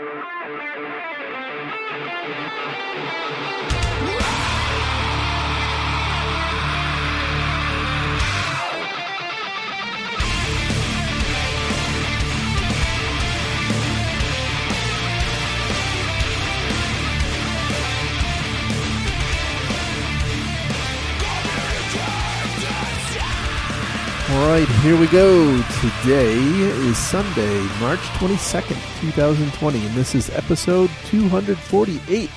Yeah! All right, here we go. Today is Sunday, March 22nd, 2020, and this is episode 248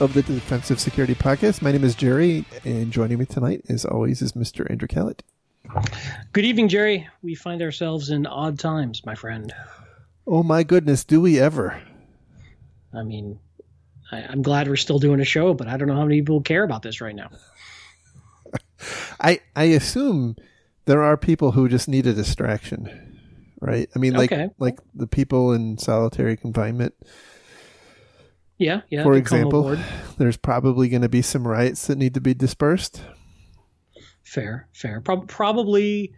of the Defensive Security Podcast. My name is Jerry, and joining me tonight, as always, is Mr. Andrew Kalat. Good evening, Jerry. We find ourselves in odd times, my friend. Oh my goodness, do we ever? I mean, I, I'm glad we're still doing a show, but I don't know how many people care about this right now. I I assume there are people who just need a distraction, right? I mean, like Okay. like the people in solitary confinement, Yeah, yeah. for example. There's probably going to be some riots that need to be dispersed. Fair, fair. Prob- probably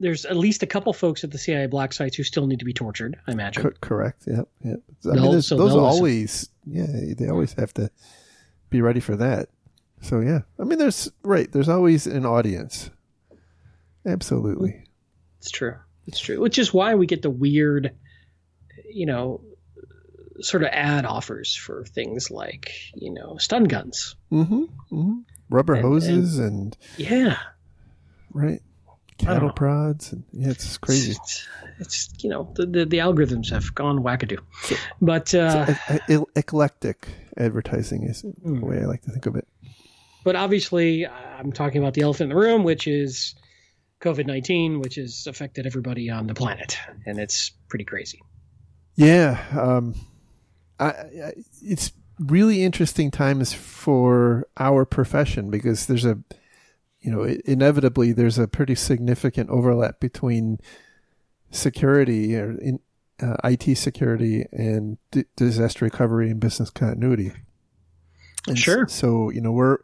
there's at least a couple folks at the CIA black sites who still need to be tortured, I imagine. Co- correct. Yep. Yep. I mean, there's- so those they'll listen. always, yeah, they always have to be ready for that. So yeah, I mean, there's right. There's always an audience. Absolutely. It's true. It's true. Which is why we get the weird, you know, sort of ad offers for things like, you know, stun guns. Mm-hmm. hmm Rubber And- hoses and, Yeah. right cattle prods and yeah, it's crazy. It's, it's you know the, the the algorithms have gone wackadoo, but uh, E- e- eclectic advertising is Hmm. the way I like to think of it. but obviously I'm talking about the elephant in the room, which is COVID nineteen, which has affected everybody on the planet, and it's pretty crazy. Yeah, um, I, I, it's really interesting times for our profession because there's a, you know, inevitably there's a pretty significant overlap between security or in, uh, IT security and d- disaster recovery and business continuity. And Sure. So you know we're,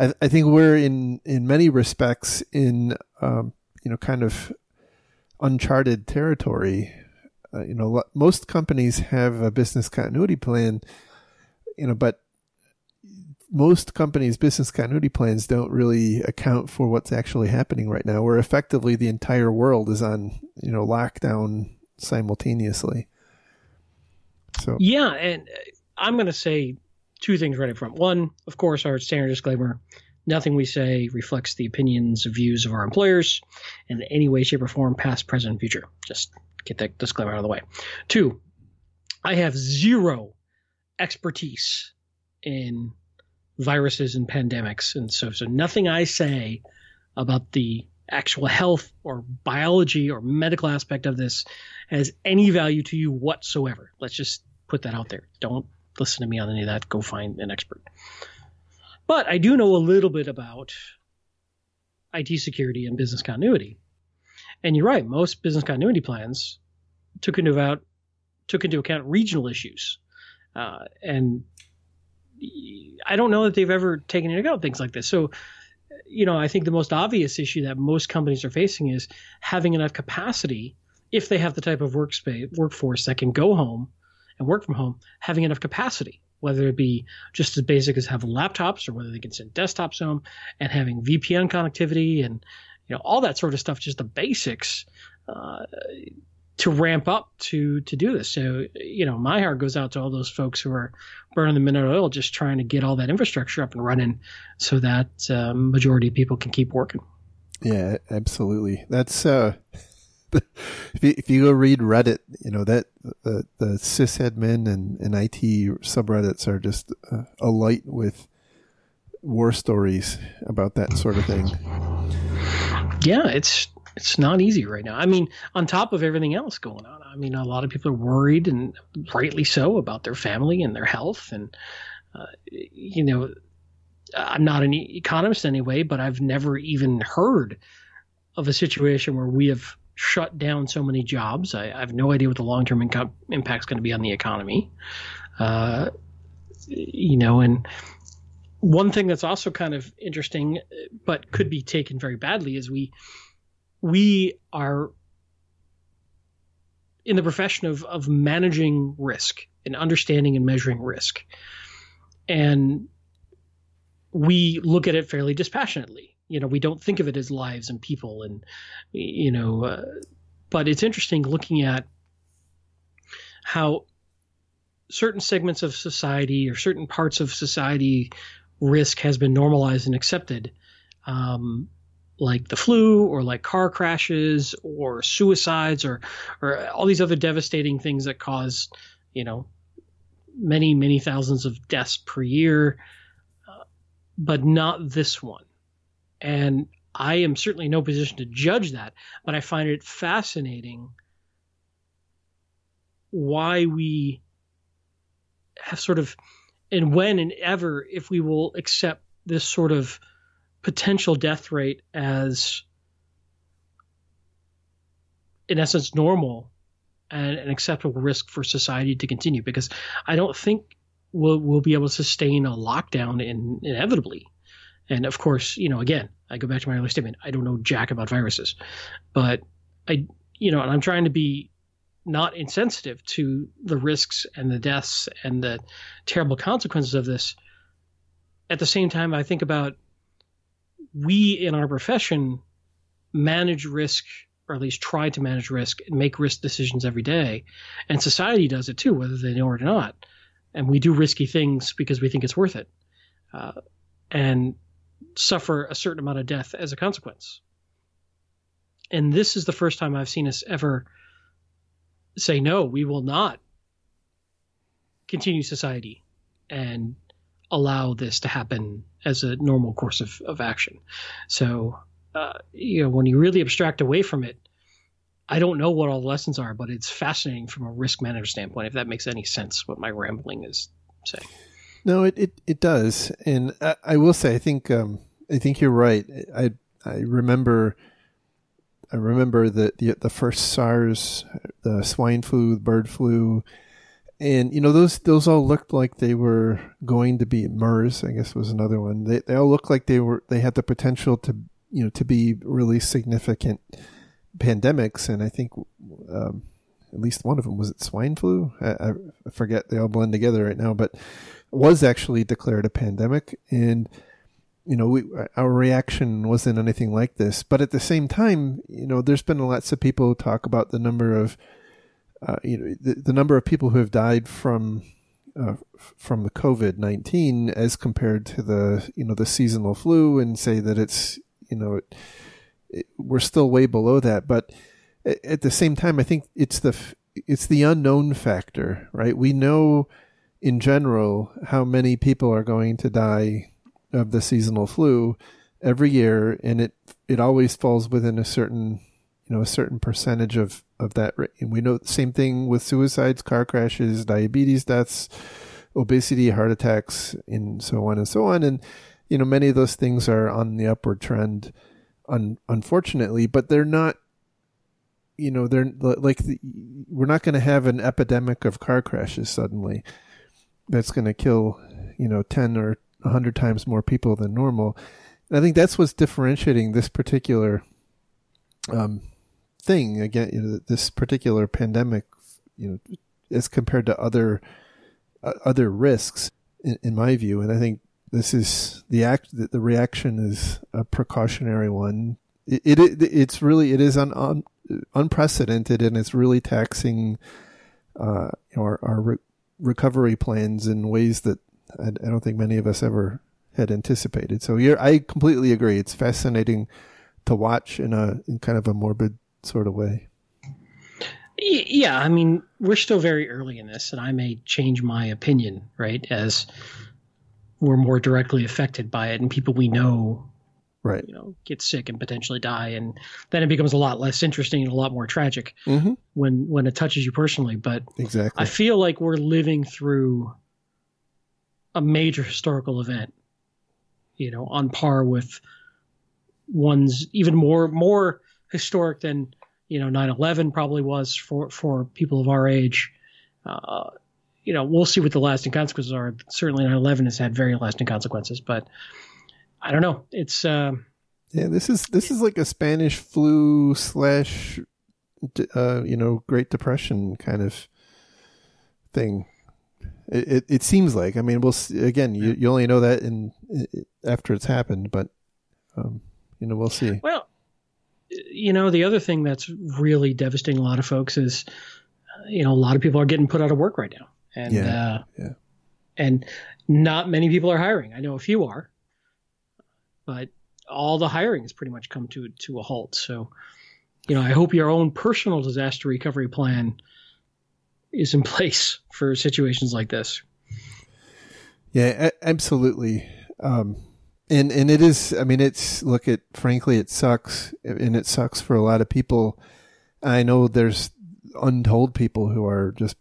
I, I think we're in in many respects in um, you know kind of uncharted territory uh, you know, most companies have a business continuity plan, you know, but most companies' business continuity plans don't really account for what's actually happening right now, where effectively the entire world is on, you know, lockdown simultaneously. So, Yeah, and uh, I'm going to say two things right up front. One, of course, our standard disclaimer: nothing we say reflects the opinions views of our employers in any way, shape, or form, past, present, future. Just get that disclaimer out of the way. Two, I have zero expertise in viruses and pandemics, and so so nothing I say about the actual health or biology or medical aspect of this has any value to you whatsoever. Let's just put that out there. Don't listen to me on any of that. Go find an expert. But I do know a little bit about IT security and business continuity. And you're right, most business continuity plans took into account took into account regional issues. Uh, and I don't know that they've ever taken into account things like this. So, you know, I think the most obvious issue that most companies are facing is having enough capacity if they have the type of workspace workforce that can go home and work from home, having enough capacity, whether it be just as basic as having laptops or whether they can send desktops home and having VPN connectivity and you know all that sort of stuff, just the basics. Uh, to ramp up to to do this. So you know, my heart goes out to all those folks who are burning the midnight oil, just trying to get all that infrastructure up and running, so that um, majority of people can keep working. yeah, absolutely. That's, uh, if you, if you go read Reddit, you know, that the, the sysadmin and, and IT subreddits are just uh, alight with war stories about that sort of thing. Yeah, it's it's not easy right now. I mean, on top of everything else going on, I mean, a lot of people are worried and rightly so about their family and their health. And uh, you know, I'm not an economist anyway, but I've never even heard of a situation where we have shut down so many jobs. I, I have no idea what the long term impact is going to be on the economy. Uh, you know, and one thing that's also kind of interesting, but could be taken very badly, is we we are in the profession of of managing risk and understanding and measuring risk. And we look at it fairly dispassionately. You know, we don't think of it as lives and people, and you know, uh, but it's interesting looking at how certain segments of society or certain parts of society risk has been normalized and accepted, um, like the flu or like car crashes or suicides or or all these other devastating things that cause you know many many thousands of deaths per year, uh, but not this one. And I am certainly no position to judge that, but I find it fascinating why we have sort of, and when and ever, if we will accept this sort of potential death rate as, in essence, normal and an acceptable risk for society to continue. Because I don't think we'll, we'll be able to sustain a lockdown in, inevitably. And of course, you know, again, I go back to my earlier statement. I don't know jack about viruses, but I, you know, and I'm trying to be not insensitive to the risks and the deaths and the terrible consequences of this. At the same time, I think about we in our profession manage risk, or at least try to manage risk and make risk decisions every day. And society does it too, whether they know it or not. And we do risky things because we think it's worth it. Uh, and suffer a certain amount of death as a consequence. And this is the first time I've seen us ever say, no, we will not continue society and allow this to happen as a normal course of, of action. So, uh, you know, when you really abstract away from it, I don't know what all the lessons are, but it's fascinating from a risk manager standpoint, if that makes any sense, what my rambling is saying. No, it, it, it does. And I, I will say, I think, um, I think you're right. I, I remember I remember the, the, the first SARS, the swine flu, the bird flu, and you know those those all looked like they were going to be MERS. I guess was another one. They they all looked like they were they had the potential to you know to be really significant pandemics, and I think um, at least one of them was it swine flu. I, I forget. They all blend together right now, but was actually declared a pandemic and you know, we, our reaction wasn't anything like this. But at the same time, you know, there's been lots of people talk about the number of, uh, you know, the, the, number of people who have died from uh, from the COVID nineteen as compared to the you know the seasonal flu, and say that it's you know it, it, we're still way below that. But at the same time, I think it's the it's the unknown factor, right? We know in general how many people are going to die of the seasonal flu every year, and it it always falls within a certain you know a certain percentage of of that. And we know the same thing with suicides, car crashes, diabetes deaths, obesity, heart attacks, and so on and so on. And you know many of those things are on the upward trend, un, unfortunately, but they're not. You know, they're like the, we're not going to have an epidemic of car crashes suddenly. That's going to kill, you know, ten or a hundred times more people than normal. And I think that's what's differentiating this particular um, thing again, you know, this particular pandemic, you know, as compared to other uh, other risks, in, in, my view. And I think this is the act. that The reaction is a precautionary one. It, it it's really it is un, un, unprecedented, and it's really taxing uh, our our re- recovery plans in ways that I, I don't think many of us ever had anticipated. So I completely agree. It's fascinating to watch in a in kind of a morbid sort of way. Yeah, I mean, we're still very early in this, and I may change my opinion, right, as we're more directly affected by it, and people we know, right, you know, get sick and potentially die, and then it becomes a lot less interesting and a lot more tragic mm-hmm. when when it touches you personally. But exactly, I feel like we're living through a major historical event, you know, on par with ones even more more historic than you know 9/11 probably was for for people of our age. Uh, you know, we'll see what the lasting consequences are. Certainly, 9/11 has had very lasting consequences, but I don't know. It's uh, yeah, this is this is like a Spanish flu slash, uh, you know, Great Depression kind of thing. It, it, it seems like. I mean, we'll see, again. You, you only know that in after it's happened, but um, you know, we'll see. Well, you know, the other thing that's really devastating a lot of folks is, you know, a lot of people are getting put out of work right now, and Yeah, uh, yeah. and not many people are hiring. I know a few are, but all the hiring has pretty much come to to a halt. So, you know, I hope your own personal disaster recovery plan is in place for situations like this. Yeah, absolutely. Um, and and it is. I mean, it's look at. Frankly, it sucks, and it sucks for a lot of people. I know there's untold people who are just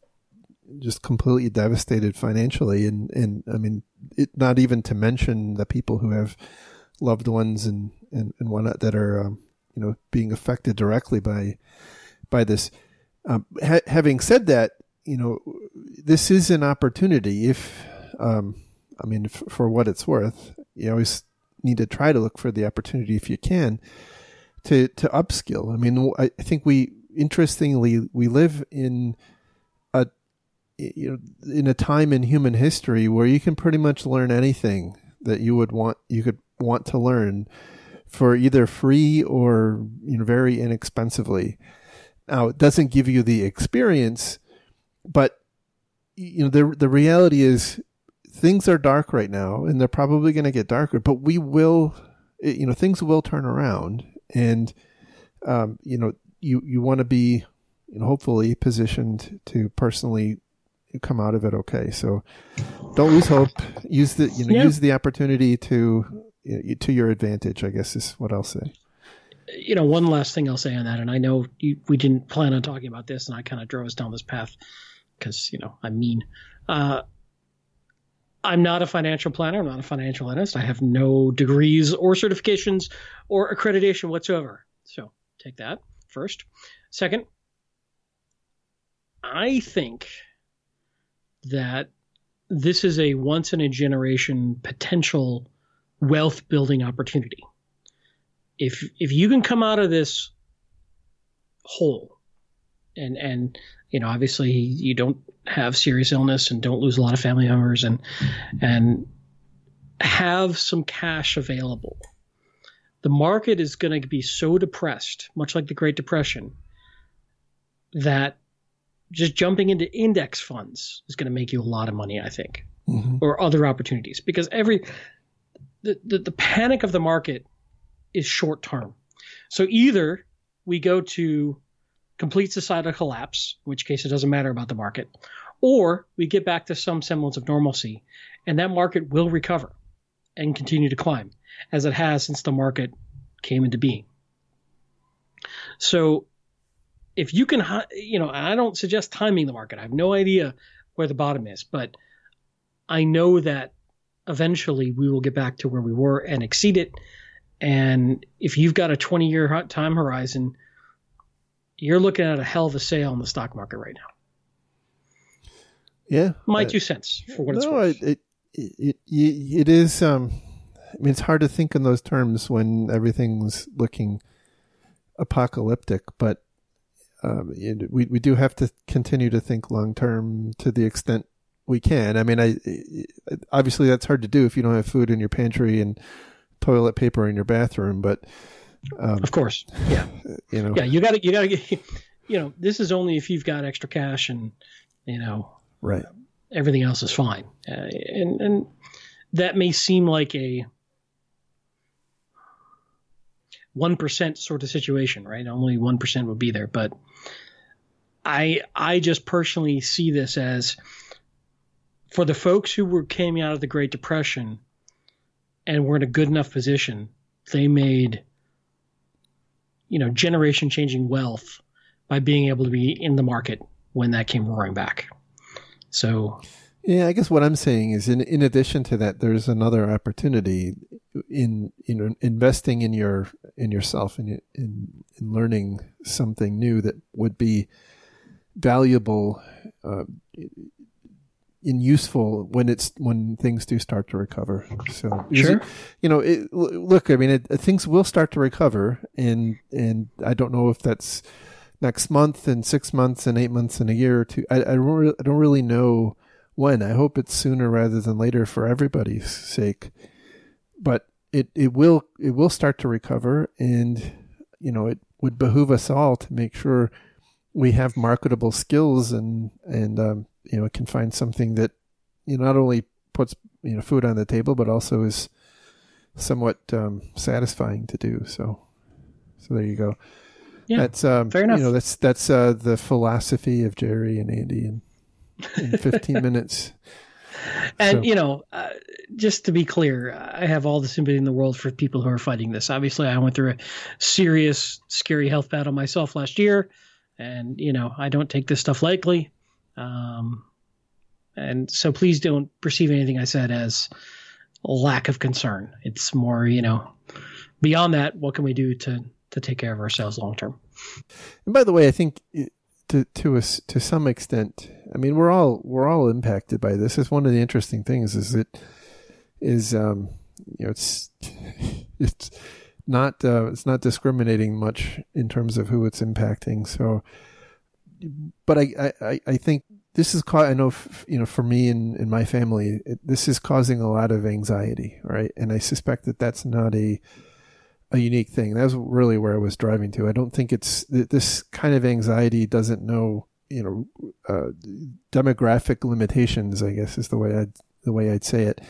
just completely devastated financially, and and I mean, it not even to mention the people who have loved ones and and and whatnot that are um, you know being affected directly by by this. Um, ha- having said that, you know, this is an opportunity if um, I mean, f- for what it's worth, you always need to try to look for the opportunity if you can to to upskill. I mean, I, think we interestingly we live in a you know in a time in human history where you can pretty much learn anything that you would want you could want to learn for either free or you know very inexpensively. Now, it doesn't give you the experience, but you know the the reality is things are dark right now and they're probably going to get darker but we will you know things will turn around and um, you know you you want to be you know, hopefully positioned to personally come out of it okay so don't lose hope use the you know Yeah. use the opportunity to to your advantage i guess is what i'll say you know, one last thing I'll say on that, and I know you, we didn't plan on talking about this, and I kind of drove us down this path because you know I'm mean. Uh, I'm not a financial planner. I'm not a financial analyst. I have no degrees or certifications or accreditation whatsoever. So take that first. Second, I think that this is a once in a generation potential wealth building opportunity if if you can come out of this hole and and you know obviously you don't have serious illness and don't lose a lot of family members and and have some cash available the market is going to be so depressed much like the great depression that just jumping into index funds is going to make you a lot of money i think mm-hmm. or other opportunities because every the, the, the panic of the market is short term. So either we go to complete societal collapse, in which case it doesn't matter about the market, or we get back to some semblance of normalcy, and that market will recover and continue to climb as it has since the market came into being. So if you can, you know, I don't suggest timing the market. I have no idea where the bottom is, but I know that eventually we will get back to where we were and exceed it. And if you've got a 20 year time horizon, you're looking at a hell of a sale in the stock market right now. yeah My I- two cents for what it's no, worth. it, it, it, it, it is. Um, I mean, it's hard to think in those terms when everything's looking apocalyptic, but um, we we do have to continue to think long term to the extent we can. I mean, I obviously that's hard to do if you don't have food in your pantry and toilet paper in your bathroom, but um, of course. Yeah. you know, Yeah. You got to, you got to get, you know, this is only if you've got extra cash and, you know, right. everything else is fine. Uh, and, and that may seem like a 1% sort of situation, right? Only 1% would be there. But I, I just personally see this as for the folks who were came out of the Great Depression and were in a good enough position, they made, you know, generation changing wealth by being able to be in the market when that came roaring back. So Yeah, I guess what I'm saying is, in in addition to that, there's another opportunity in know investing in your in yourself and in, in learning something new that would be valuable uh, and useful when it's when things do start to recover. So Sure. you know, it, look, I mean, it, uh, things will start to recover, and and I don't know if that's next month and six months and eight months and a year or two. I I don't, re- I don't really know when. I hope it's sooner rather than later for everybody's sake. But it, it will it will start to recover and you know it would behoove us all to make sure we have marketable skills and and um, you know can find something that you know, not only puts you know food on the table but also is somewhat um, satisfying to do so so there you go yeah, that's um, fair enough. You know, that's that's uh, the philosophy of Jerry and Andy in, in 15 minutes. And so. you know, uh, just to be clear, I have all the sympathy in the world for people who are fighting this. Obviously, I went through a serious, scary health battle myself last year, and you know, I don't take this stuff lightly. Um, and so, please don't perceive anything I said as lack of concern. It's more, you know, beyond that, what can we do to to take care of ourselves long term. And by the way, I think to to us to some extent, I mean we're all we're all impacted by this. Is one of the interesting things is it is um you know it's it's not uh, it's not discriminating much in terms of who it's impacting. So, but I I, I think this is caught. I know f- you know for me and in my family, it, this is causing a lot of anxiety, right? And I suspect that that's not a a unique thing. That's really where I was driving to. I don't think it's this kind of anxiety doesn't know, you know, uh, demographic limitations. I guess is the way I'd the way I'd say it.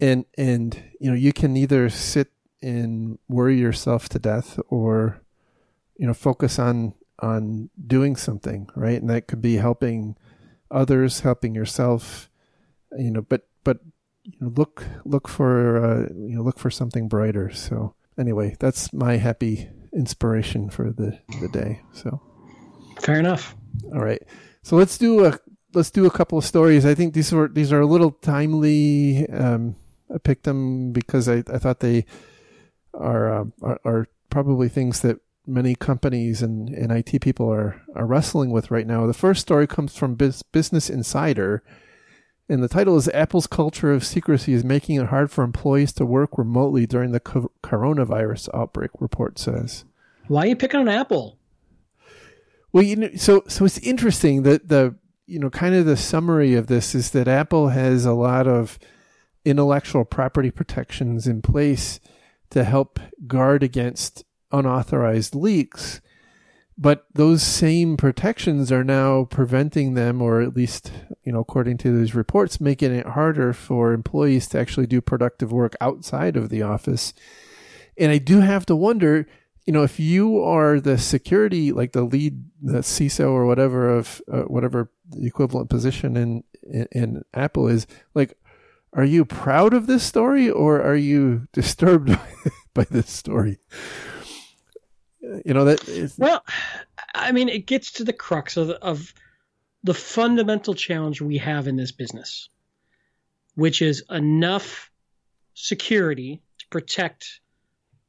And and you know, you can either sit and worry yourself to death, or you know, focus on on doing something, right? And that could be helping others, helping yourself, you know. But but you know, look look for uh, you know look for something brighter. So anyway, that's my happy inspiration for the, the day. So fair enough. All right. So let's do a let's do a couple of stories. I think these were these are a little timely. Um, I picked them because I, I thought they are, uh, are, are probably things that many companies and, and IT people are are wrestling with right now. The first story comes from Business Insider and the title is Apple's culture of secrecy is making it hard for employees to work remotely during the co- coronavirus outbreak, report says. Why are you picking on Apple? Well, you know, so so it's interesting that the you know kind of the summary of this is that Apple has a lot of intellectual property protections in place to help guard against unauthorized leaks but those same protections are now preventing them, or at least, you know, according to these reports, making it harder for employees to actually do productive work outside of the office. And I do have to wonder, you know, if you are the security, like the lead, the CISO or whatever of uh, whatever the equivalent position in, in, in Apple is, like, are you proud of this story or are you disturbed by this story? you know that is... well i mean it gets to the crux of, of the fundamental challenge we have in this business which is enough security to protect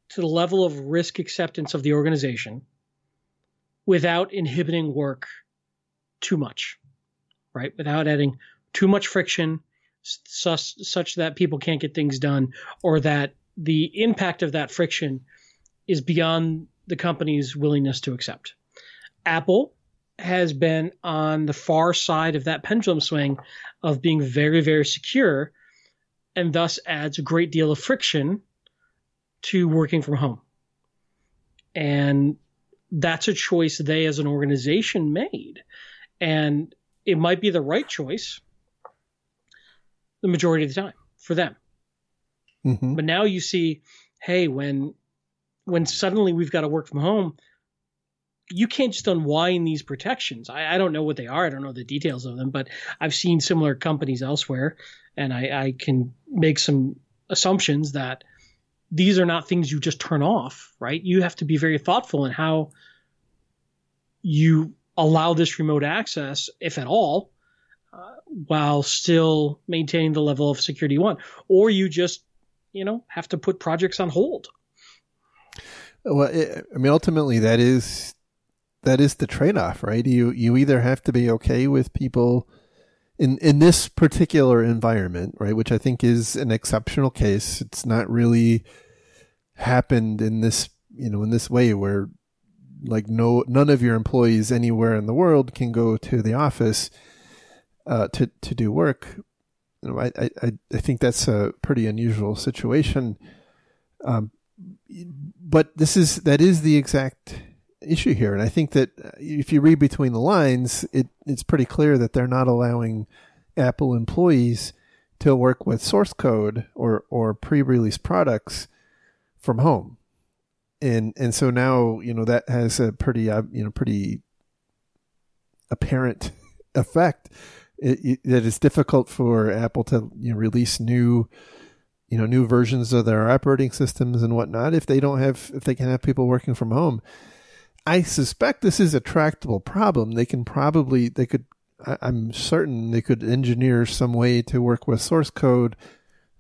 to the level of risk acceptance of the organization without inhibiting work too much right without adding too much friction such, such that people can't get things done or that the impact of that friction is beyond the company's willingness to accept. Apple has been on the far side of that pendulum swing of being very, very secure and thus adds a great deal of friction to working from home. And that's a choice they as an organization made. And it might be the right choice the majority of the time for them. Mm-hmm. But now you see, hey, when when suddenly we've got to work from home, you can't just unwind these protections. I, I, don't know what they are. I don't know the details of them, but I've seen similar companies elsewhere, and I, I can make some assumptions that these are not things you just turn off, right? You have to be very thoughtful in how you allow this remote access, if at all, while still maintaining the level of security you want. Or you just, you know, have to put projects on hold. Well, it, I mean, ultimately, that is that is the trade off, right? You you either have to be okay with people in in this particular environment, right, which I think is an exceptional case. It's not really happened in this you know in this way where like no none of your employees anywhere in the world can go to the office uh, to to do work. You know, I, I I think that's a pretty unusual situation. Um, but this is that is the exact issue here, and I think that if you read between the lines, it it's pretty clear that they're not allowing Apple employees to work with source code or or pre-release products from home and and so now you know that has a pretty uh, you know pretty apparent effect it, it, that it's difficult for Apple to you know release new you know new versions of their operating systems and whatnot if they don't have if they can have people working from home. I suspect this is a tractable problem. They can probably they could I'm certain they could engineer some way to work with source code,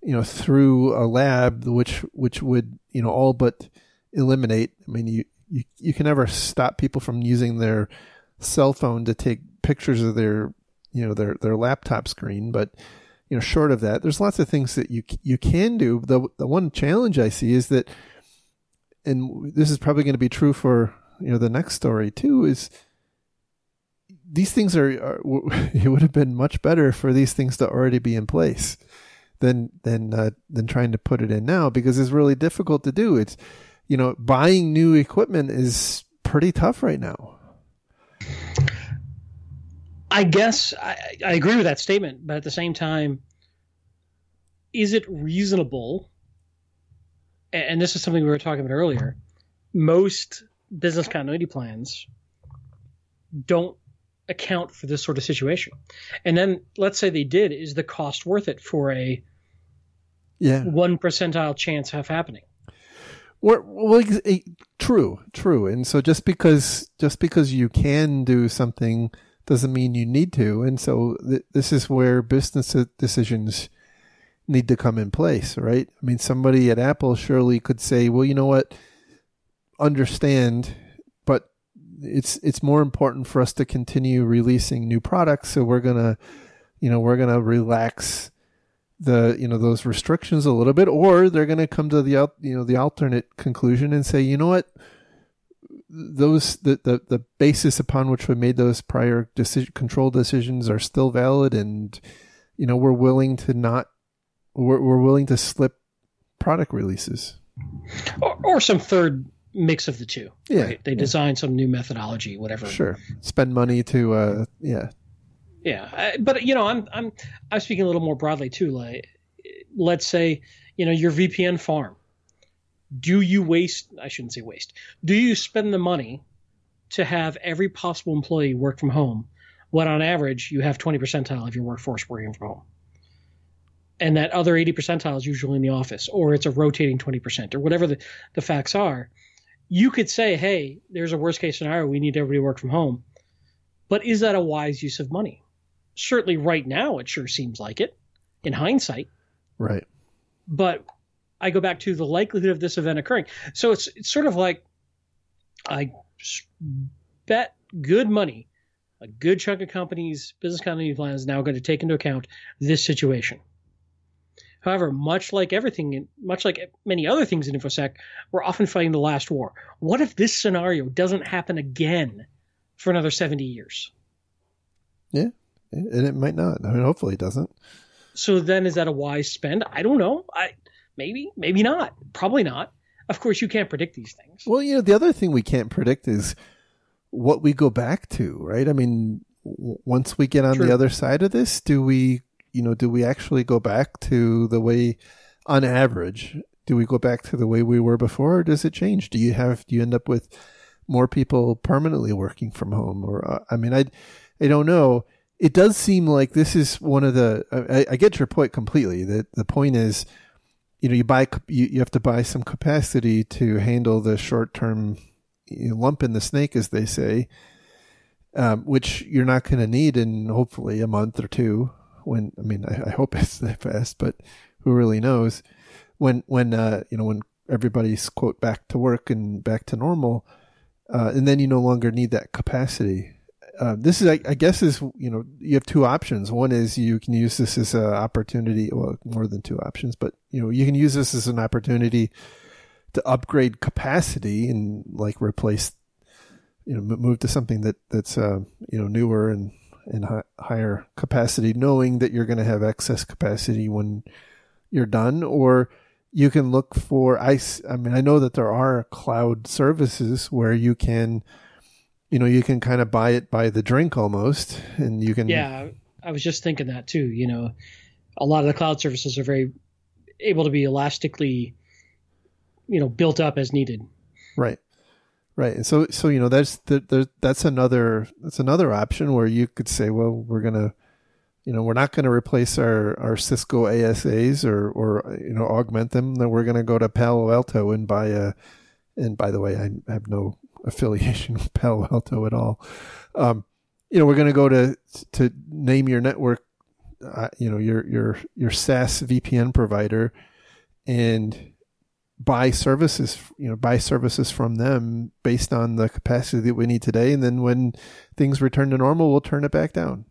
you know, through a lab which which would you know all but eliminate. I mean, you you you can never stop people from using their cell phone to take pictures of their you know their their laptop screen, but you know, short of that, there's lots of things that you you can do. The the one challenge I see is that, and this is probably going to be true for you know the next story too, is these things are, are it would have been much better for these things to already be in place than than uh, than trying to put it in now because it's really difficult to do. It's you know buying new equipment is pretty tough right now. I guess I, I agree with that statement, but at the same time, is it reasonable? And this is something we were talking about earlier. Most business continuity plans don't account for this sort of situation. And then let's say they did, is the cost worth it for a yeah one percentile chance of happening? Well, well, eh, true, true. And so just because just because you can do something doesn't mean you need to. And so th- this is where business decisions need to come in place, right? I mean, somebody at Apple surely could say, well, you know what? Understand but it's it's more important for us to continue releasing new products. So we're gonna, you know, we're gonna relax the you know those restrictions a little bit, or they're gonna come to the you know the alternate conclusion and say, you know what, those the the, the basis upon which we made those prior decision control decisions are still valid, and you know we're willing to not we're we're willing to slip product releases. Or, or some third mix of the two. Yeah, right? they yeah. design some new methodology, whatever. Sure, spend money to uh, yeah, yeah. I, but you know, I'm I'm I'm speaking a little more broadly too. Like, let's say you know your VPN farm. Do you waste? I shouldn't say waste. Do you spend the money to have every possible employee work from home? When on average you have 20 percentile of your workforce working from home and that other 80 percentile is usually in the office or it's a rotating 20% or whatever the, the facts are you could say, hey, there's a worst case scenario. We need everybody to work from home. But is that a wise use of money? Certainly, right now, it sure seems like it in hindsight. Right. But I go back to the likelihood of this event occurring. So it's, it's sort of like I bet good money, a good chunk of companies' business continuity plans is now going to take into account this situation. However, much like everything, much like many other things in InfoSec, we're often fighting the last war. What if this scenario doesn't happen again for another 70 years? Yeah, and it might not. I mean, hopefully it doesn't. So then is that a wise spend? I don't know. I maybe, maybe not. Probably not. Of course, you can't predict these things. Well, you know, the other thing we can't predict is what we go back to, right? I mean, once we get on True. the other side of this, do we you know, do we actually go back to the way, on average, do we go back to the way we were before, or does it change? Do you have do you end up with more people permanently working from home, or uh, I mean, I I don't know. It does seem like this is one of the. I, I get your point completely. That the point is, you know, you buy you, you have to buy some capacity to handle the short term lump in the snake, as they say. Um, which you're not going to need in hopefully a month or two when I mean I, I hope it's that fast, but who really knows? When when uh, you know when everybody's quote back to work and back to normal, uh, and then you no longer need that capacity. Uh, this is, I, I, guess, is you know you have two options. One is you can use this as an opportunity. Well, more than two options, but you know you can use this as an opportunity to upgrade capacity and like replace, you know, move to something that that's uh, you know newer and and hi- higher capacity, knowing that you're going to have excess capacity when you're done, or you can look for I, I mean I know that there are cloud services where you can you know you can kind of buy it by the drink almost and you can yeah I was just thinking that too you know. A lot of the cloud services are very able to be elastically you know built up as needed. Right. Right and so so you know that's the, that's another that's another option where you could say well we're gonna you know we're not going to replace our our cisco asas or or you know augment them then we're going to go to palo alto and buy a and by the way i have no affiliation with palo alto at all. Um you know we're going to go to to name your network uh, you know your your your SaaS VPN provider and buy services you know buy services from them based on the capacity that we need today. And then when things return to normal we'll turn it back down.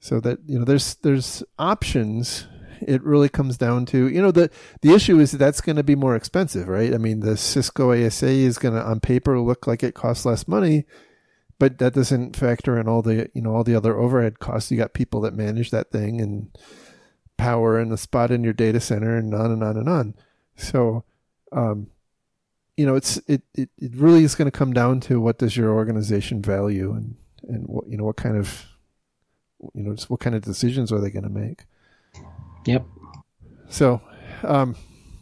So that you know there's there's options it really comes down to you know the the issue is that that's going to be more expensive right? I mean the cisco asa is going to on paper look like it costs less money but that doesn't factor in all the you know all the other overhead costs. You got people that manage that thing and power and a spot in your data center and on and on and on. So, um, you know, it's it, it, it really is going to come down to what does your organization value and and what you know what kind of you know just what kind of decisions are they going to make. Yep. So, um,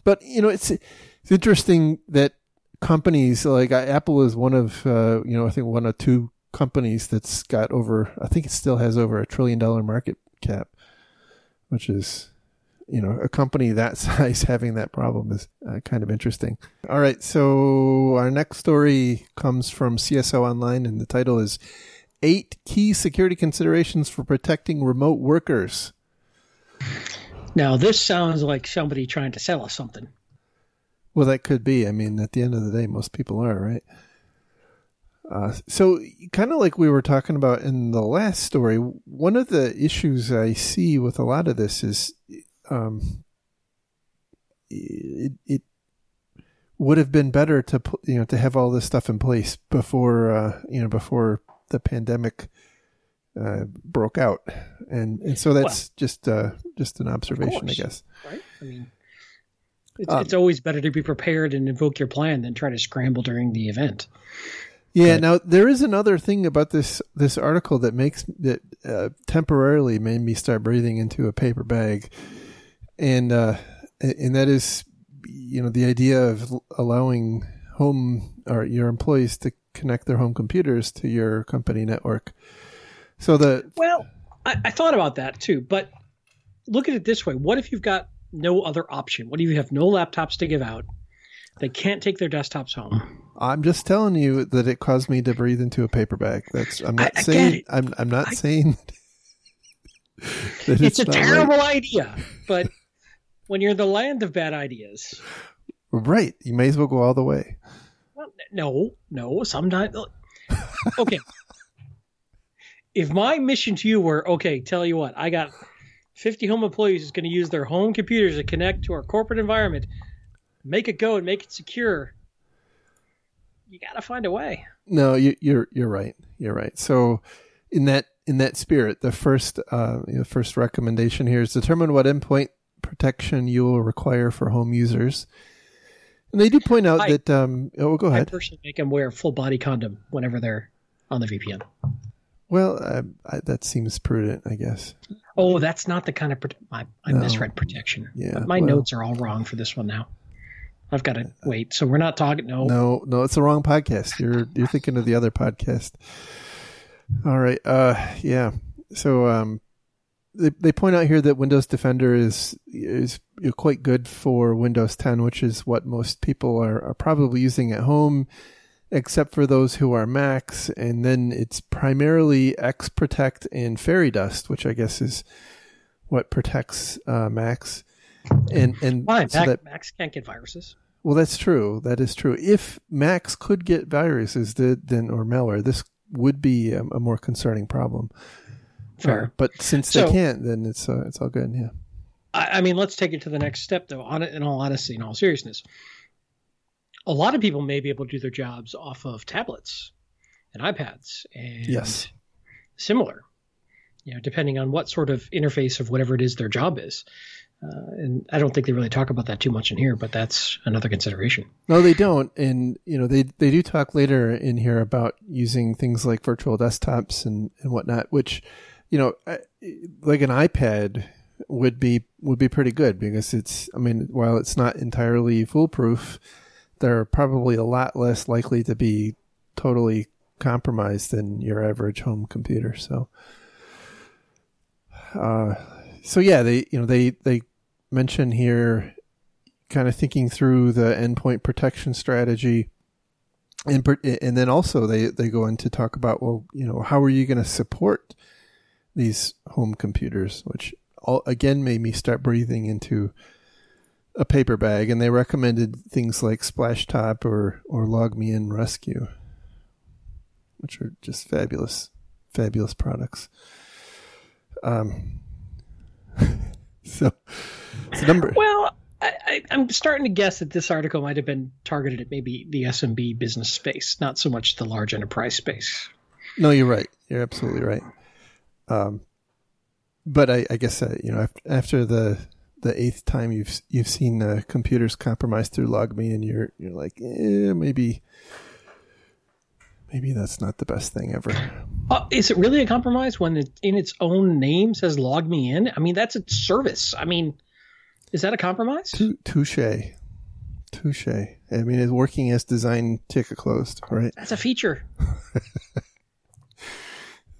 but you know, it's it's interesting that companies like uh, Apple is one of uh, you know I think one of two companies that's got over I think it still has over a trillion dollar market cap, which is you know, a company that size having that problem is uh, kind of interesting. All right. So our next story comes from CSO Online and the title is Eight Key Security Considerations for Protecting Remote Workers. Now, this sounds like somebody trying to sell us something. Well, that could be. I mean, at the end of the day, most people are, right? Uh, so, kind of like we were talking about in the last story, one of the issues I see with a lot of this is um, it, it would have been better to you know to have all this stuff in place before uh, you know before the pandemic uh, broke out, and and so that's well, just uh, just an observation, course, I guess. Right. I mean, it's, um, it's always better to be prepared and invoke your plan than try to scramble during the event. Yeah. But, now there is another thing about this this article that makes that uh, temporarily made me start breathing into a paper bag and uh, and that is you know the idea of allowing home or your employees to connect their home computers to your company network. So the well, I, I thought about that too, but look at it this way: what if you've got no other option? What if you have no laptops to give out? They can't take their desktops home. I'm just telling you that it caused me to breathe into a paper bag. That's I'm not I, saying I am I'm not I, saying it's, it's a terrible right. idea, but when you're in the land of bad ideas. Right. You may as well go all the way. Well, no, no. Sometimes. Okay. If my mission to you were, okay, tell you what, I got 50 home employees who's going to use their home computers to connect to our corporate environment, make it go and make it secure. You got to find a way. No, you, you're you're right. You're right. So, in that in that spirit, the first uh, the first recommendation here is determine what endpoint protection you will require for home users. And they do point out I, that. Um, oh, go ahead. I personally make them wear a full body condom whenever they're on the VPN. Well, I, I, that seems prudent, I guess. Oh, that's not the kind of I, I no. misread protection. Yeah, my well, notes are all wrong for this one now. I've got to wait. So we're not talking. No, no, no. It's the wrong podcast. You're you're thinking of the other podcast. All right. Uh, yeah. So um, they, they point out here that Windows Defender is is quite good for Windows 10, which is what most people are, are probably using at home, except for those who are Macs. And then it's primarily XProtect and Fairy Dust, which I guess is what protects uh, Macs. And and Why? So Mac, that, Macs can't get viruses. Well, that's true. That is true. If Macs could get viruses, then or malware, this would be a, a more concerning problem. Fair. Uh, but since so, they can't, then it's uh, it's all good. Yeah. I, I, mean, let's take it to the next step, though. On it, in all honesty, in all seriousness, a lot of people may be able to do their jobs off of tablets and iPads and yes. similar, you know, depending on what sort of interface of whatever it is their job is. Uh, and I don't think they really talk about that too much in here, but that's another consideration. No, they don't. And, you know, they, they do talk later in here about using things like virtual desktops and, and whatnot, which, you know, like an iPad would be, would be pretty good because it's, I mean, while it's not entirely foolproof, they're probably a lot less likely to be totally compromised than your average home computer. So, uh, so yeah, they, you know, they, they mention here, kind of thinking through the endpoint protection strategy. And, and then also they, they go in to talk about, well, you know, how are you going to support these home computers, which all, again made me start breathing into a paper bag. And they recommended things like Splashtop or, or LogMeIn Rescue, which are just fabulous, fabulous products. Um, so, so number. Well, I, am starting to guess that this article might have been targeted at maybe the SMB business space, not so much the large enterprise space. No, you're right. You're absolutely right. Um, but I, I guess uh, you know after, after, the the eighth time you've you've seen uh, computers compromised through LogMe, and you're you're like, eh, maybe maybe that's not the best thing ever. Uh, is it really a compromise when it in its own name says log me in? I mean, that's a service. I mean, is that a compromise? Touche. Touche. I mean, it's working as designed, ticket closed, right? That's a feature.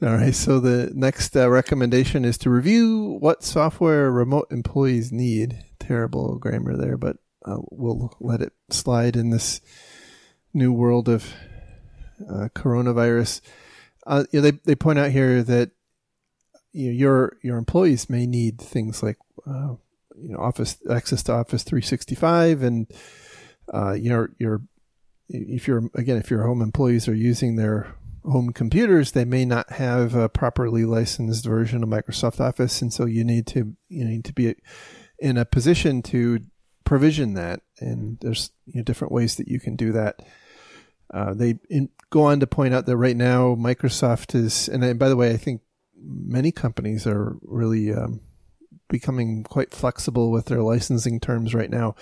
All right. So the next uh, recommendation is to review what software remote employees need. Terrible grammar there, but uh, we'll let it slide in this new world of uh, coronavirus. Uh, you know, they they point out here that you know, your your employees may need things like uh, you know Office access to Office 365, and uh, your your if you're again if your home employees are using their home computers, they may not have a properly licensed version of Microsoft Office, and so you need to you need to be in a position to provision that. And there's you know, different ways that you can do that. Uh, they in, go on to point out that right now Microsoft is, and by the way, I think many companies are really um, becoming quite flexible with their licensing terms right now.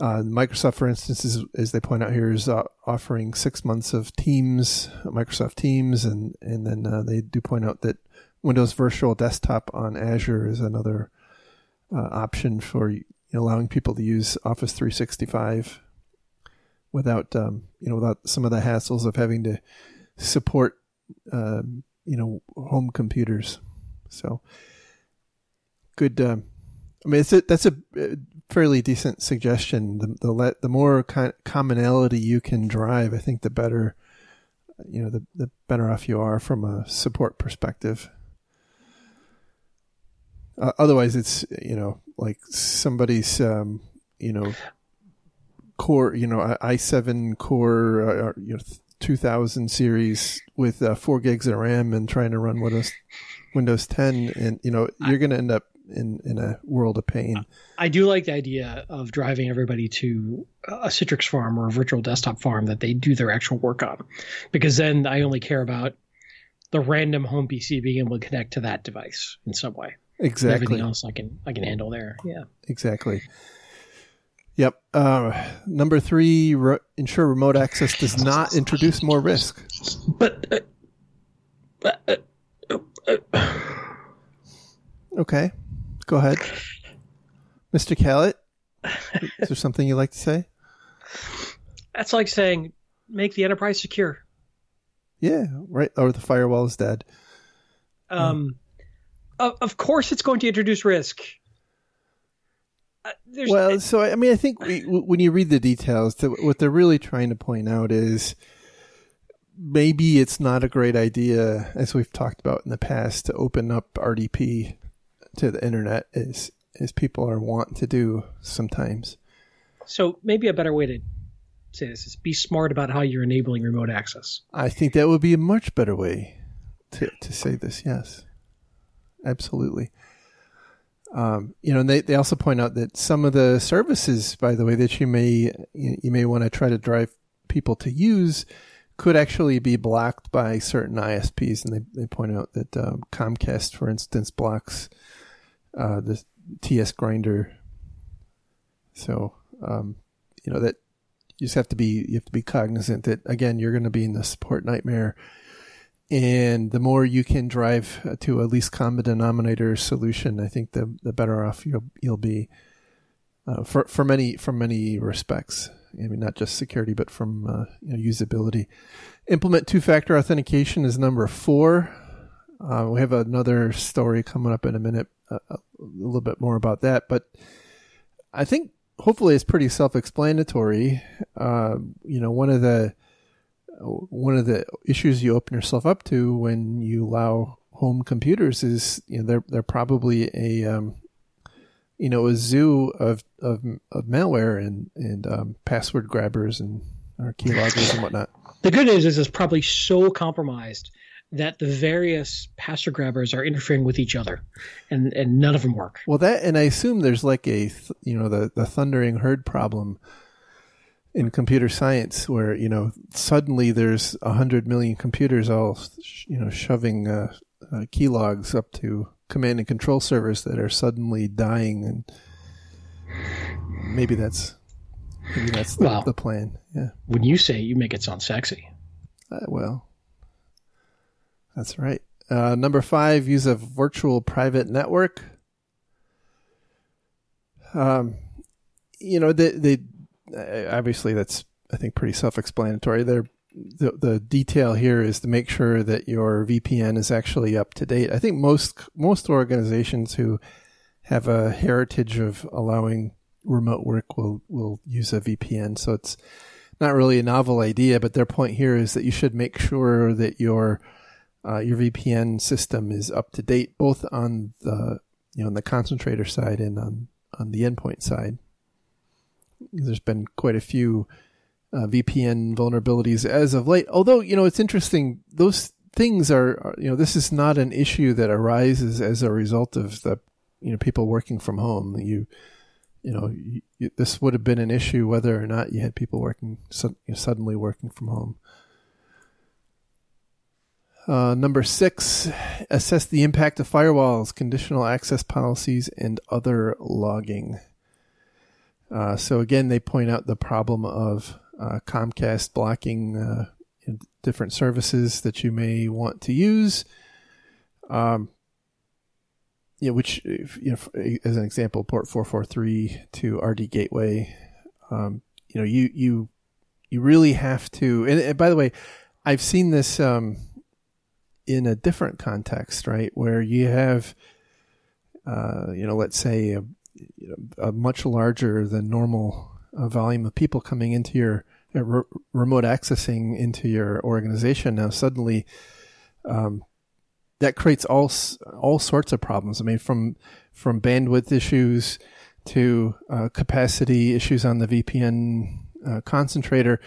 Uh, Microsoft, for instance, is, as they point out here, is uh, offering six months of Teams, Microsoft Teams, and and then uh, they do point out that Windows Virtual Desktop on Azure is another uh, option for allowing people to use Office 365 without um, you know without some of the hassles of having to support um, you know home computers. So good. Um, I mean, it's a, that's a fairly decent suggestion. The the, le- the more commonality you can drive, I think the better. You know, the the better off you are from a support perspective. Uh, otherwise, it's you know like somebody's um, you know core, you know, i7 core, uh, you know, 2000 series with uh, four gigs of RAM and trying to run Windows Windows 10, and you know, you're going to end up in in a world of pain. I do like the idea of driving everybody to a Citrix farm or a virtual desktop farm that they do their actual work on, because then I only care about the random home PC being able to connect to that device in some way. Exactly. Everything else I can I can handle there. Yeah. Exactly. Yep. Uh, number three, re- ensure remote access does not introduce more risk. But. Uh, uh, uh, uh okay. Go ahead. Mr. Kalat, is there something you'd like to say? That's like saying make the enterprise secure. Yeah, right. Or the firewall is dead. Um, yeah. of course, it's going to introduce risk. Uh, well, so I mean, I think we, when you read the details, what they're really trying to point out is maybe it's not a great idea, as we've talked about in the past, to open up RDP to the internet, as as people are want to do sometimes. So maybe a better way to say this is be smart about how you're enabling remote access. I think that would be a much better way to to say this. Yes, absolutely. Um, you know, and they, they also point out that some of the services, by the way, that you may you may want to try to drive people to use could actually be blocked by certain ISPs, and they, they point out that um, Comcast, for instance, blocks uh, the TS grinder. So um, you know that you just have to be you have to be cognizant that again you're going to be in the support nightmare, and the more you can drive to a least common denominator solution, I think the the better off you'll you'll be. Uh, for for many from many respects. I mean, not just security, but from uh, you know, usability. Implement two-factor authentication is number four. Uh, we have another story coming up in a minute, uh, a little bit more about that. But I think hopefully it's pretty self-explanatory. Uh, you know, one of the one of the issues you open yourself up to when you allow home computers is you know they're they're probably a um, you know a zoo of of, of malware and and um, password grabbers and or and whatnot. The good news is it's probably so compromised that the various password grabbers are interfering with each other, and and none of them work. Well, that and I assume there's like a th- you know the the thundering herd problem in computer science where you know suddenly there's a hundred million computers all you know shoving uh, uh, keylogs up to command and control servers that are suddenly dying and maybe that's maybe that's the, well, the plan. Yeah. when you say you make it sound sexy. Uh, well that's right uh, number five use a virtual private network um you know they they obviously that's i think pretty self-explanatory they're the, the detail here is to make sure that your VPN is actually up to date. I think most most organizations who have a heritage of allowing remote work will will use a VPN. So it's not really a novel idea, but their point here is that you should make sure that your uh, your VPN system is up to date, both on the you know on the concentrator side and on on the endpoint side. There's been quite a few uh, VPN vulnerabilities as of late. Although, you know, it's interesting, those things are, are, you know, this is not an issue that arises as a result of the, you know, people working from home. You, you know, you, you, this would have been an issue whether or not you had people working, su- suddenly working from home. Uh, number six, assess the impact of firewalls, conditional access policies, and other logging. Uh, so again, they point out the problem of uh, Comcast blocking uh, different services that you may want to use. Um, yeah, which you know, as an example, port four four three to RD Gateway. Um, you know, you you you really have to. And, and by the way, I've seen this um, in a different context, right, where you have, uh, you know, let's say a, a much larger than normal a volume of people coming into your uh, re- remote accessing into your organization. Now suddenly um, that creates all all sorts of problems. I mean from from bandwidth issues to uh, capacity issues on the vpn uh, concentrator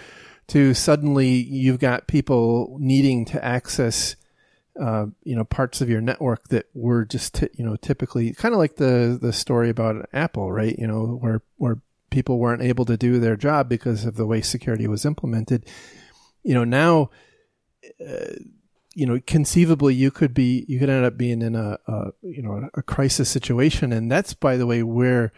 to suddenly you've got people needing to access uh, you know parts of your network that were just t- you know typically kind of like the the story about Apple, right? You know where where people weren't able to do their job because of the way security was implemented. You know, now, uh, you know, conceivably you could be, you could end up being in a, a, you know, a crisis situation. And that's, by the way, where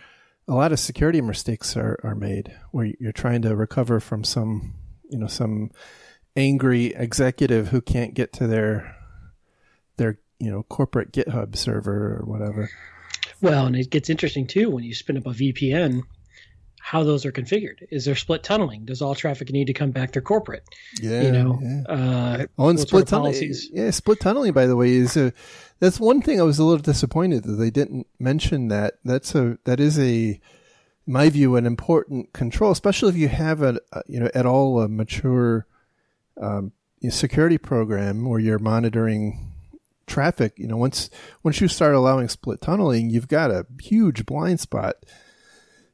a lot of security mistakes are, are made, where you're trying to recover from some, you know, some angry executive who can't get to their, their, you know, corporate GitHub server or whatever. Well, and it gets interesting too when you spin up a VPN how those are configured. Is there split tunneling? Does all traffic need to come back to corporate? Yeah, you know. Yeah. Uh, oh, and split tunneling. Yeah, split tunneling. By the way, is a that's one thing I was a little disappointed that they didn't mention that. That's a that is a, my view, an important control, especially if you have a, a you know at all a mature um, security program where you're monitoring traffic. You know, once once you start allowing split tunneling, you've got a huge blind spot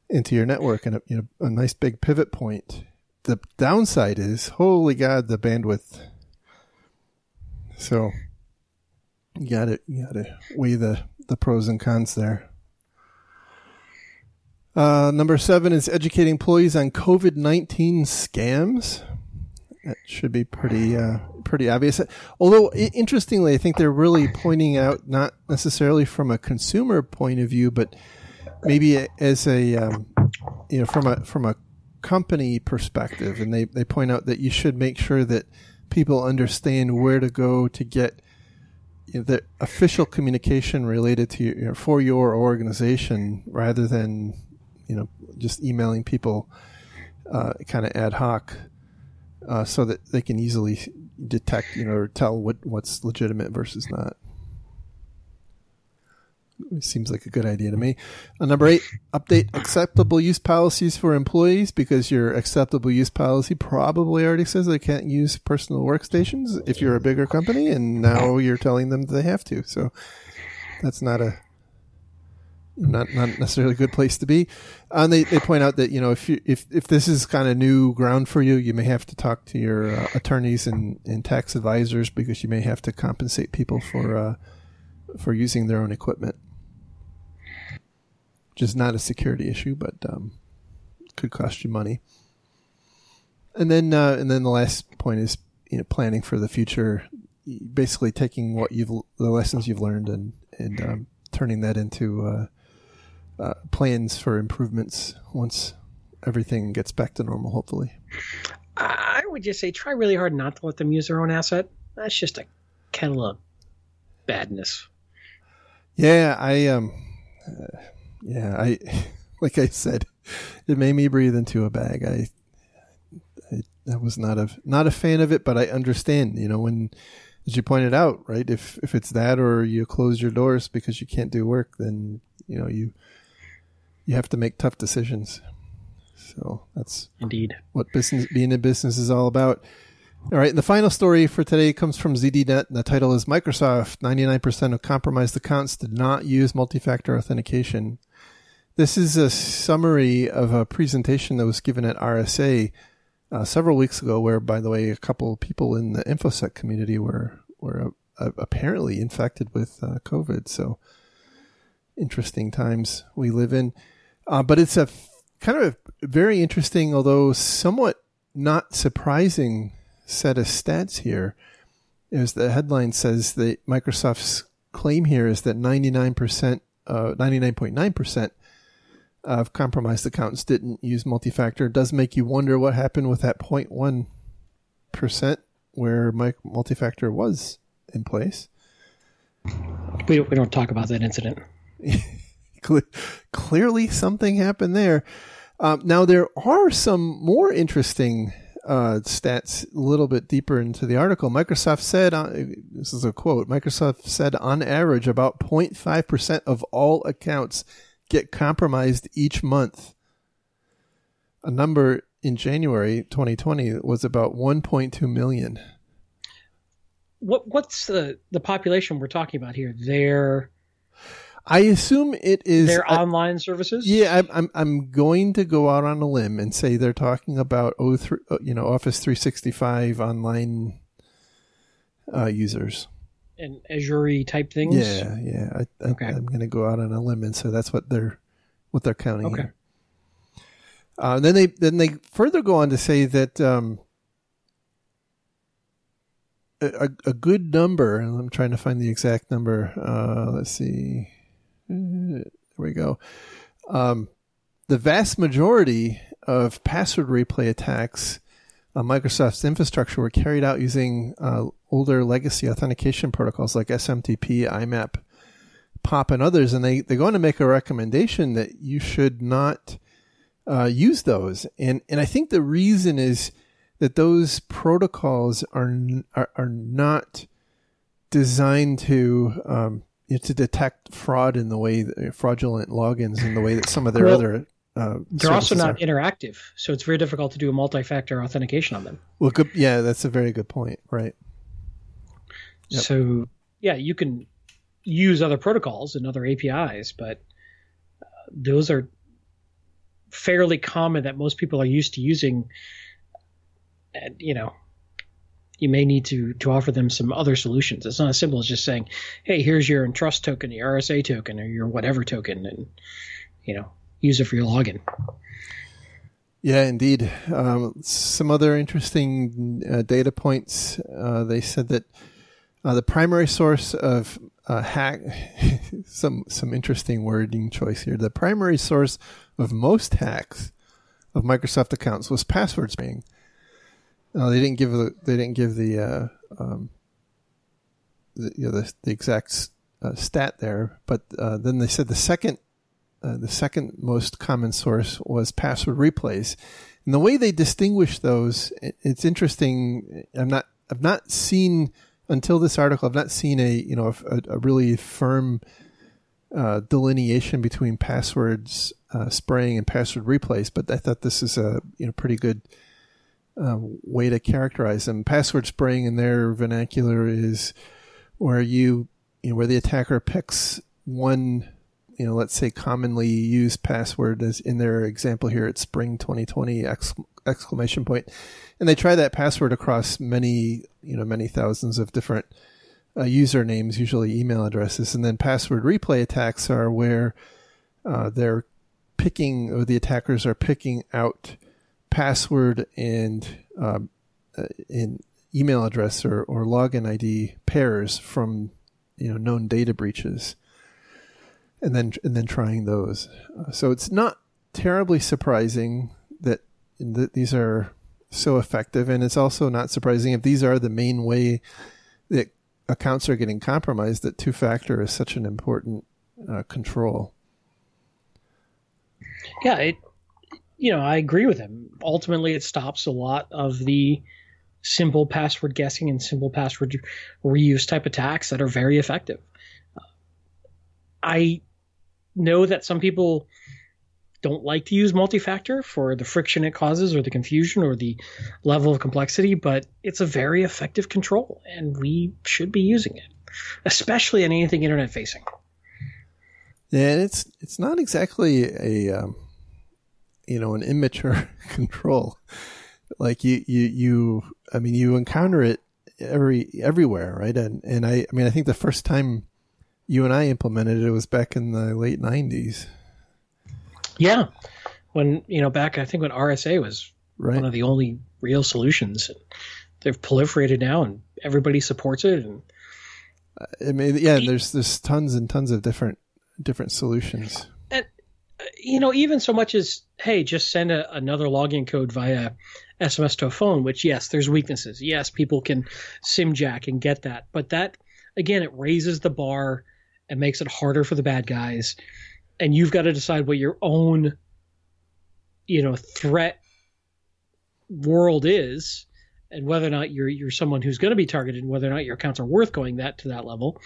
into your network and a, you know, a nice big pivot point. The downside is, holy God, the bandwidth. So you got to you got to weigh the the pros and cons there. Uh, number seven is educating employees on COVID nineteen scams. That should be pretty uh, pretty obvious. Although interestingly, I think they're really pointing out not necessarily from a consumer point of view, but maybe as a um, you know from a from a company perspective, and they they point out that you should make sure that people understand where to go to get you know, the official communication related to you know, for your organization rather than you know just emailing people uh, kind of ad hoc uh, so that they can easily detect, you know, or tell what what's legitimate versus not. It seems like a good idea to me. Uh, number eight, update acceptable use policies for employees because your acceptable use policy probably already says they can't use personal workstations if you're a bigger company, and now you're telling them they have to. So that's not a not not necessarily a good place to be. And they, they point out that you know if you if if this is kind of new ground for you, you may have to talk to your uh, attorneys and, and tax advisors because you may have to compensate people for uh, for using their own equipment, which is not a security issue, but um, could cost you money. And then uh, and then the last point is you know planning for the future, basically taking what you've the lessons you've learned and and um, turning that into uh, plans for improvements once everything gets back to normal, hopefully? I would just say try really hard not to let them use their own asset. That's just a kettle of badness. Yeah, I um, uh, yeah, I like I said, it made me breathe into a bag. I, I, I was not a not a fan of it, but I understand. You know, when as you pointed out, right? If if it's that or you close your doors because you can't do work, then you know you you have to make tough decisions. So that's indeed what business being in business is all about. All right, and the final story for today comes from ZDNet, and the title is Microsoft 99% of compromised accounts did not use multi-factor authentication. This is a summary of a presentation that was given at RSA uh, several weeks ago, where, by the way, a couple of people in the InfoSec community were were uh, apparently infected with uh, COVID. So interesting times we live in. Uh, but it's a kind of a very interesting, although somewhat not surprising set of stats here. As the headline says, that Microsoft's claim here is that 99%, uh, 99.9% of compromised accounts didn't use multi-factor. It does make you wonder what happened with that 0.1% where multi-factor was in place. We, we don't talk about that incident. clearly something happened there. Um, now there are some more interesting uh, stats a little bit deeper into the article. Microsoft said, uh, this is a quote, Microsoft said on average about 0.5% of all accounts get compromised each month. A number in January 2020 was about 1.2 million. What what's the the population we're talking about here? They're I assume it is their uh, online services. Yeah, I'm, I'm I'm going to go out on a limb and say they're talking about oh three, uh, you know, Office 365 online uh, users and Azure type things. Yeah, yeah. I, okay. I, am going to go out on a limb and say that's what they're what they're counting okay. here. Uh, then they then they further go on to say that um, a, a good number. And I'm trying to find the exact number. Uh, let's see. There we go. Um, the vast majority of password replay attacks on Microsoft's infrastructure were carried out using uh, older legacy authentication protocols like SMTP, IMAP, POP, and others. And they, they're going to make a recommendation that you should not uh, use those. And, and I think the reason is that those protocols are, are, are not designed to um, you know, to detect fraud in the way that, fraudulent logins in the way that some of their well, other uh, they're also not are. interactive, so it's very difficult to do a multi-factor authentication on them. Well, good, yeah, that's a very good point, right? Yep. So, yeah, you can use other protocols and other APIs, but uh, those are fairly common that most people are used to using. And you know, you may need to to offer them some other solutions. It's not as simple as just saying, "Hey, here's your Entrust token, your RSA token, or your whatever token," and you know, use it for your login. Yeah, indeed. Um, some other interesting uh, data points. Uh, they said that uh, the primary source of uh, hack, some some interesting wording choice here. The primary source of most hacks of Microsoft accounts was password spraying. Uh, they didn't give the they didn't give the uh, um, the, you know, the, the exact stat there, but then they said the second uh, the second most common source was password replays. And the way they distinguish those, it, it's interesting. I'm not, I've not seen until this article, I've not seen a, you know, a, a really firm uh, delineation between passwords uh, spraying and password replays. But I thought this is a, you know, pretty good uh, way to characterize them. Password spraying in their vernacular is where you, you know, where the attacker picks one you know, let's say commonly used password as in their example here at spring 2020 exclamation. And they try that password across many, you know, many thousands of different uh, usernames, usually email addresses. And then password replay attacks are where uh, they're picking, or the attackers are picking out password and um, uh, in email address or, or login ID pairs from, you know, known data breaches and then and then trying those. Uh, so it's not terribly surprising that, that these are so effective, and it's also not surprising if these are the main way that accounts are getting compromised. That two factor is such an important uh, control. Yeah, it. You know, I agree with him. Ultimately, it stops a lot of the simple password guessing and simple password reuse type attacks that are very effective. I know that some people don't like to use multi-factor for the friction it causes or the confusion or the level of complexity, but it's a very effective control and we should be using it, especially in anything internet facing. Yeah, it's it's not exactly a um, you know an immature control. Like you you you I mean you encounter it every everywhere, right? And and I I mean I think the first time you and I implemented it was back in the late '90s. Yeah, when you know back, I think when RSA was right. one of the only real solutions. They've proliferated now, and everybody supports it. And I mean, yeah, there's there's tons and tons of different different solutions. You know, even so much as hey, just send a, another login code via SMS to a phone. Which yes, there's weaknesses. Yes, people can sim jack and get that, but that again, it raises the bar and makes it harder for the bad guys. And you've got to decide what your own, you know, threat world is, and whether or not you're you're someone who's going to be targeted, and whether or not your accounts are worth going that to that level.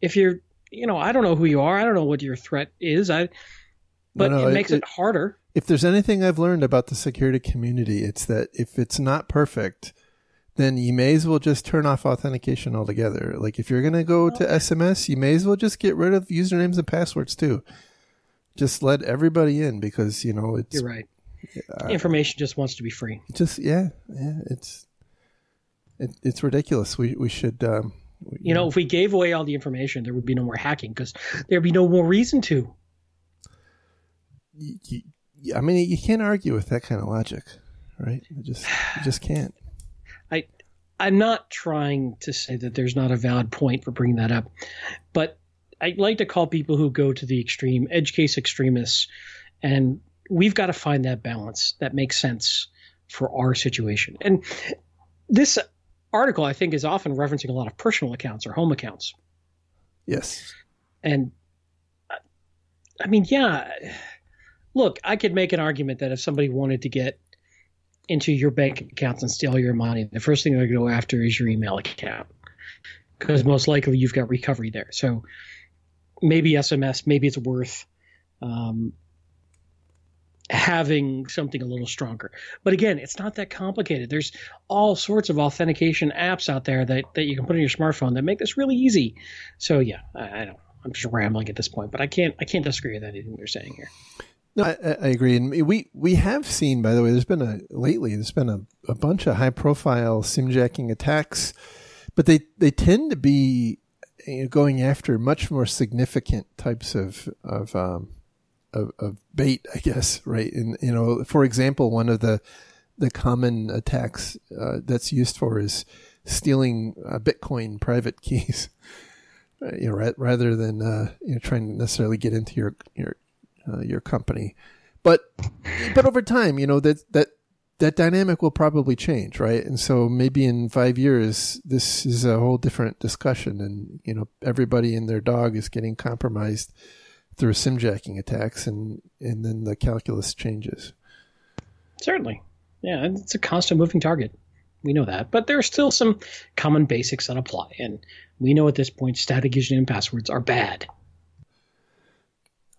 If you're, you know, I don't know who you are. I don't know what your threat is. I, but no, no, it makes it, it harder. If there's anything I've learned about the security community, it's that if it's not perfect, then you may as well just turn off authentication altogether. Like if you're going to go to SMS, you may as well just get rid of usernames and passwords too. Just let everybody in because, you know, it's You're right. Uh, Information just wants to be free. Just yeah, yeah, it's it, it's ridiculous. We we should um, we, you know, if we gave away all the information, there would be no more hacking because there'd be no more reason to. You, you, I mean, you can't argue with that kind of logic, right? You just you just can't. I I'm not trying to say that there's not a valid point for bringing that up, but I like to call people who go to the extreme edge case extremists, and we've got to find that balance that makes sense for our situation. And this article, I think, is often referencing a lot of personal accounts or home accounts. Yes. And uh, I mean, yeah. Look, I could make an argument that if somebody wanted to get into your bank accounts and steal your money, the first thing they're going to go after is your email account because most likely you've got recovery there. So maybe SMS, maybe it's worth um, having something a little stronger. But again, it's not that complicated. There's all sorts of authentication apps out there that, that you can put on your smartphone that make this really easy. So yeah, I, I don't. I'm just rambling at this point, but I can't I can't disagree with anything you're saying here. No, I, I, agree, and we we have seen, by the way, there's been a lately. There's been a, a bunch of high profile simjacking attacks, but they they tend to be you know, going after much more significant types of of um, of, of bait, I guess, right? And you know, for example, one of the the common attacks uh, that's used for is stealing uh, Bitcoin private keys. Uh, you know, rather than uh, you know trying to necessarily get into your your uh, your company, but but over time, you know that that that dynamic will probably change, right? And so maybe in five years, this is a whole different discussion, and you know everybody and their dog is getting compromised through simjacking attacks, and and then the calculus changes. Certainly, yeah, it's a constant moving target. We know that, but there are still some common basics that apply, and we know at this point static username and passwords are bad.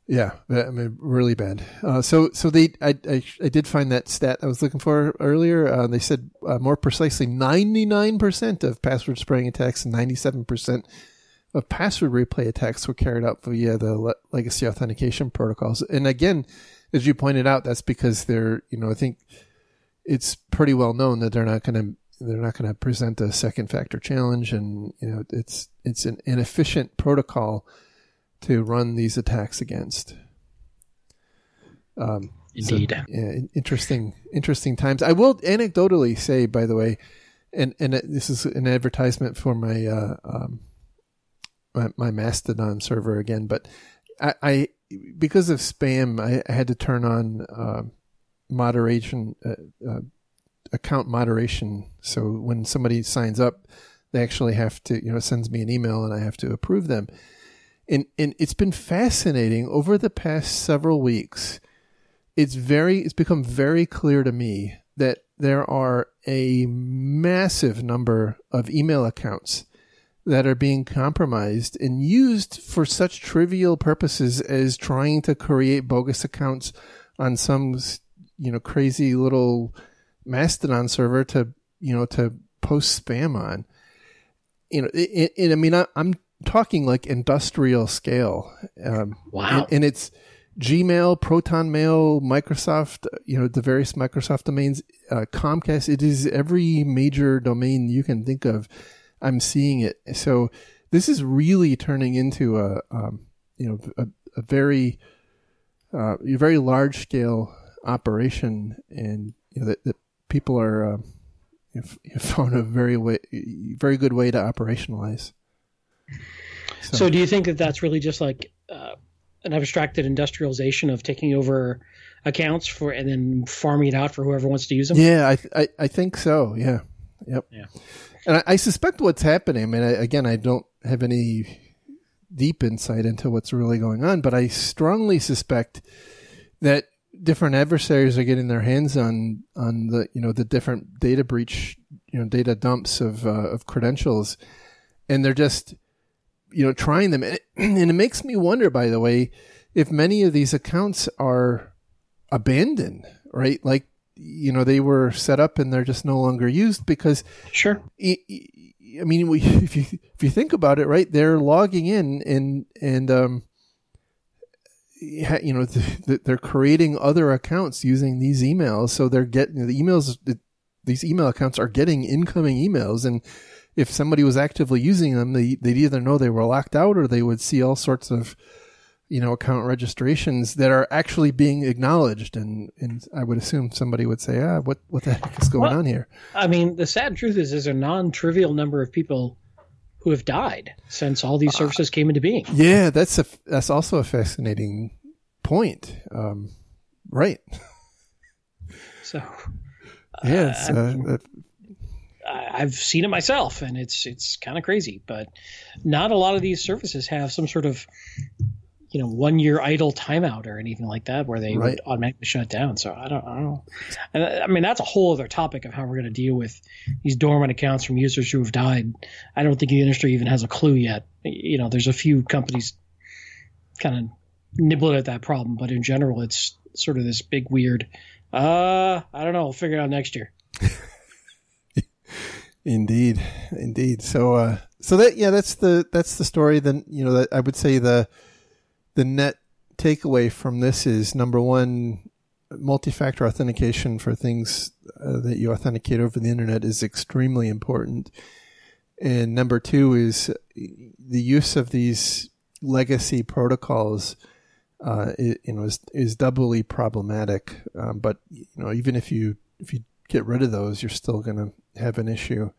Yeah, I mean, really bad. Uh, so, so they, I, I, I, did find that stat I was looking for earlier. Uh, they said uh, more precisely, ninety nine percent of password spraying attacks and ninety seven percent of password replay attacks were carried out via the le- legacy authentication protocols. And again, as you pointed out, that's because they're, you know, I think it's pretty well known that they're not going to they're not going to present a second factor challenge, and you know, it's it's an inefficient protocol to run these attacks against. Um, Indeed. So, yeah, interesting, interesting times. I will anecdotally say, by the way, and and this is an advertisement for my uh, um, my, my, Mastodon server again, but I, I because of spam, I, I, had to turn on uh, moderation, uh, uh, account moderation. So when somebody signs up, they actually have to, you know, sends me an email and I have to approve them and and it's been fascinating over the past several weeks. It's very it's become very clear to me that there are a massive number of email accounts that are being compromised and used for such trivial purposes as trying to create bogus accounts on some you know crazy little mastodon server to you know to post spam on you know it, i mean I, i'm talking like industrial scale. Um, wow. And, and, it's Gmail, Proton Mail, Microsoft, you know, the various Microsoft domains, uh, Comcast. It is every major domain you can think of. I'm seeing it. So this is really turning into a, um, you know, a, a very, uh, a very large scale operation, and you know that, that people are. Uh, have found a very way, very good way to operationalize. So, so do you think that that's really just like uh, an abstracted industrialization of taking over accounts for and then farming it out for whoever wants to use them? Yeah, I I, I think so. Yeah. Yep. Yeah. And I, I suspect what's happening. I mean, I, again, I don't have any deep insight into what's really going on, but I strongly suspect that different adversaries are getting their hands on on the you know the different data breach you know data dumps of uh, of credentials, and they're just you know, trying them. And it, and it makes me wonder, by the way, if many of these accounts are abandoned, right? Like, you know, they were set up and they're just no longer used because. Sure. I mean, if you if you think about it, right, they're logging in and and um, you know, they're creating other accounts using these emails, so they're getting the emails. These email accounts are getting incoming emails, and if somebody was actively using them, they, they'd either know they were locked out or they would see all sorts of, you know, account registrations that are actually being acknowledged. And, and I would assume somebody would say, ah, what, what the heck is going well, on here? I mean, the sad truth is there's a non-trivial number of people who have died since all these services uh, came into being. Yeah, that's a, that's also a fascinating point. Um, right. So, yes, uh, uh, I've seen it myself, and it's it's kind of crazy. But not a lot of these services have some sort of you know one year idle timeout or anything like that where they right. would automatically shut down. So I don't, I don't know. And I mean that's a whole other topic of how we're going to deal with these dormant accounts from users who have died. I don't think the industry even has a clue yet. You know, there's a few companies kind of nibbling at that problem, but in general, it's sort of this big weird. Uh, I don't know. We'll figure it out next year. Indeed, indeed. So, uh, so that yeah, that's the that's the story. Then you know, I would say the the net takeaway from this is number one, multi-factor authentication for things uh, that you authenticate over the internet is extremely important. And number two is the use of these legacy protocols uh, it, you know, is is doubly problematic. Um, but you know, even if you if you get rid of those, you're still going to have an issue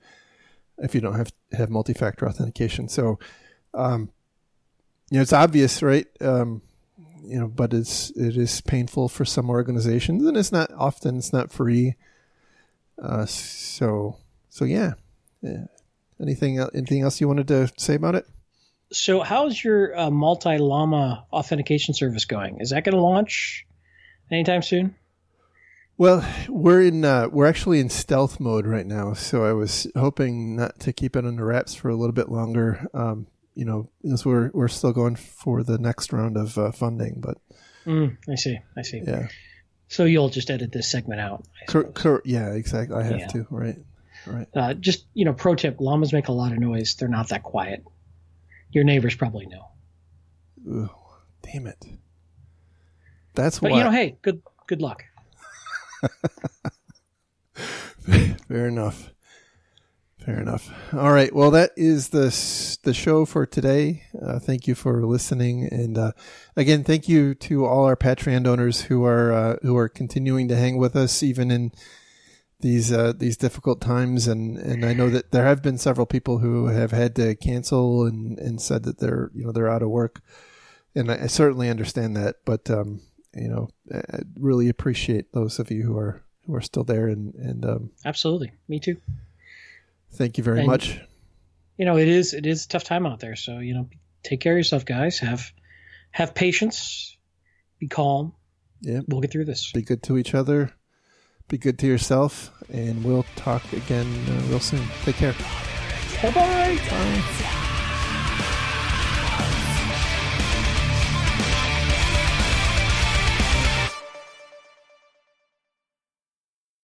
if you don't have have multi-factor authentication. So, um, you know, it's obvious, right? Um, you know, but it's it is painful for some organizations, and it's not often it's not free. Uh, so so yeah. yeah. Anything anything else you wanted to say about it? So, how's your uh, multi llama authentication service going? Is that going to launch anytime soon? Well, we're in uh, we're actually in stealth mode right now, so I was hoping not to keep it under wraps for a little bit longer. Um, you know, because we're we're still going for the next round of uh, funding, but mm, I see, I see. Yeah. So you'll just edit this segment out. Cur- cur- yeah, exactly. I have yeah. to. Right. Right. Uh, just you know, pro tip: llamas make a lot of noise. They're not that quiet. Your neighbors probably know. Ooh, damn it. That's but why. you know, hey, good good luck. Fair enough. Fair enough. All right. Well, that is the the show for today. Uh, thank you for listening, and uh, again, thank you to all our Patreon donors who are uh, who are continuing to hang with us even in these uh, these difficult times. And, and I know that there have been several people who have had to cancel and, and said that they're you know they're out of work, and I, I certainly understand that. But um, you know, I really appreciate those of you who are who are still there and and um, absolutely, me too. Thank you very and, much. You know, it is it is a tough time out there, so you know, take care of yourself, guys. Have have patience. Be calm. Yeah, we'll get through this. Be good to each other. Be good to yourself, and we'll talk again uh, real soon. Take care. Bye-bye. Bye.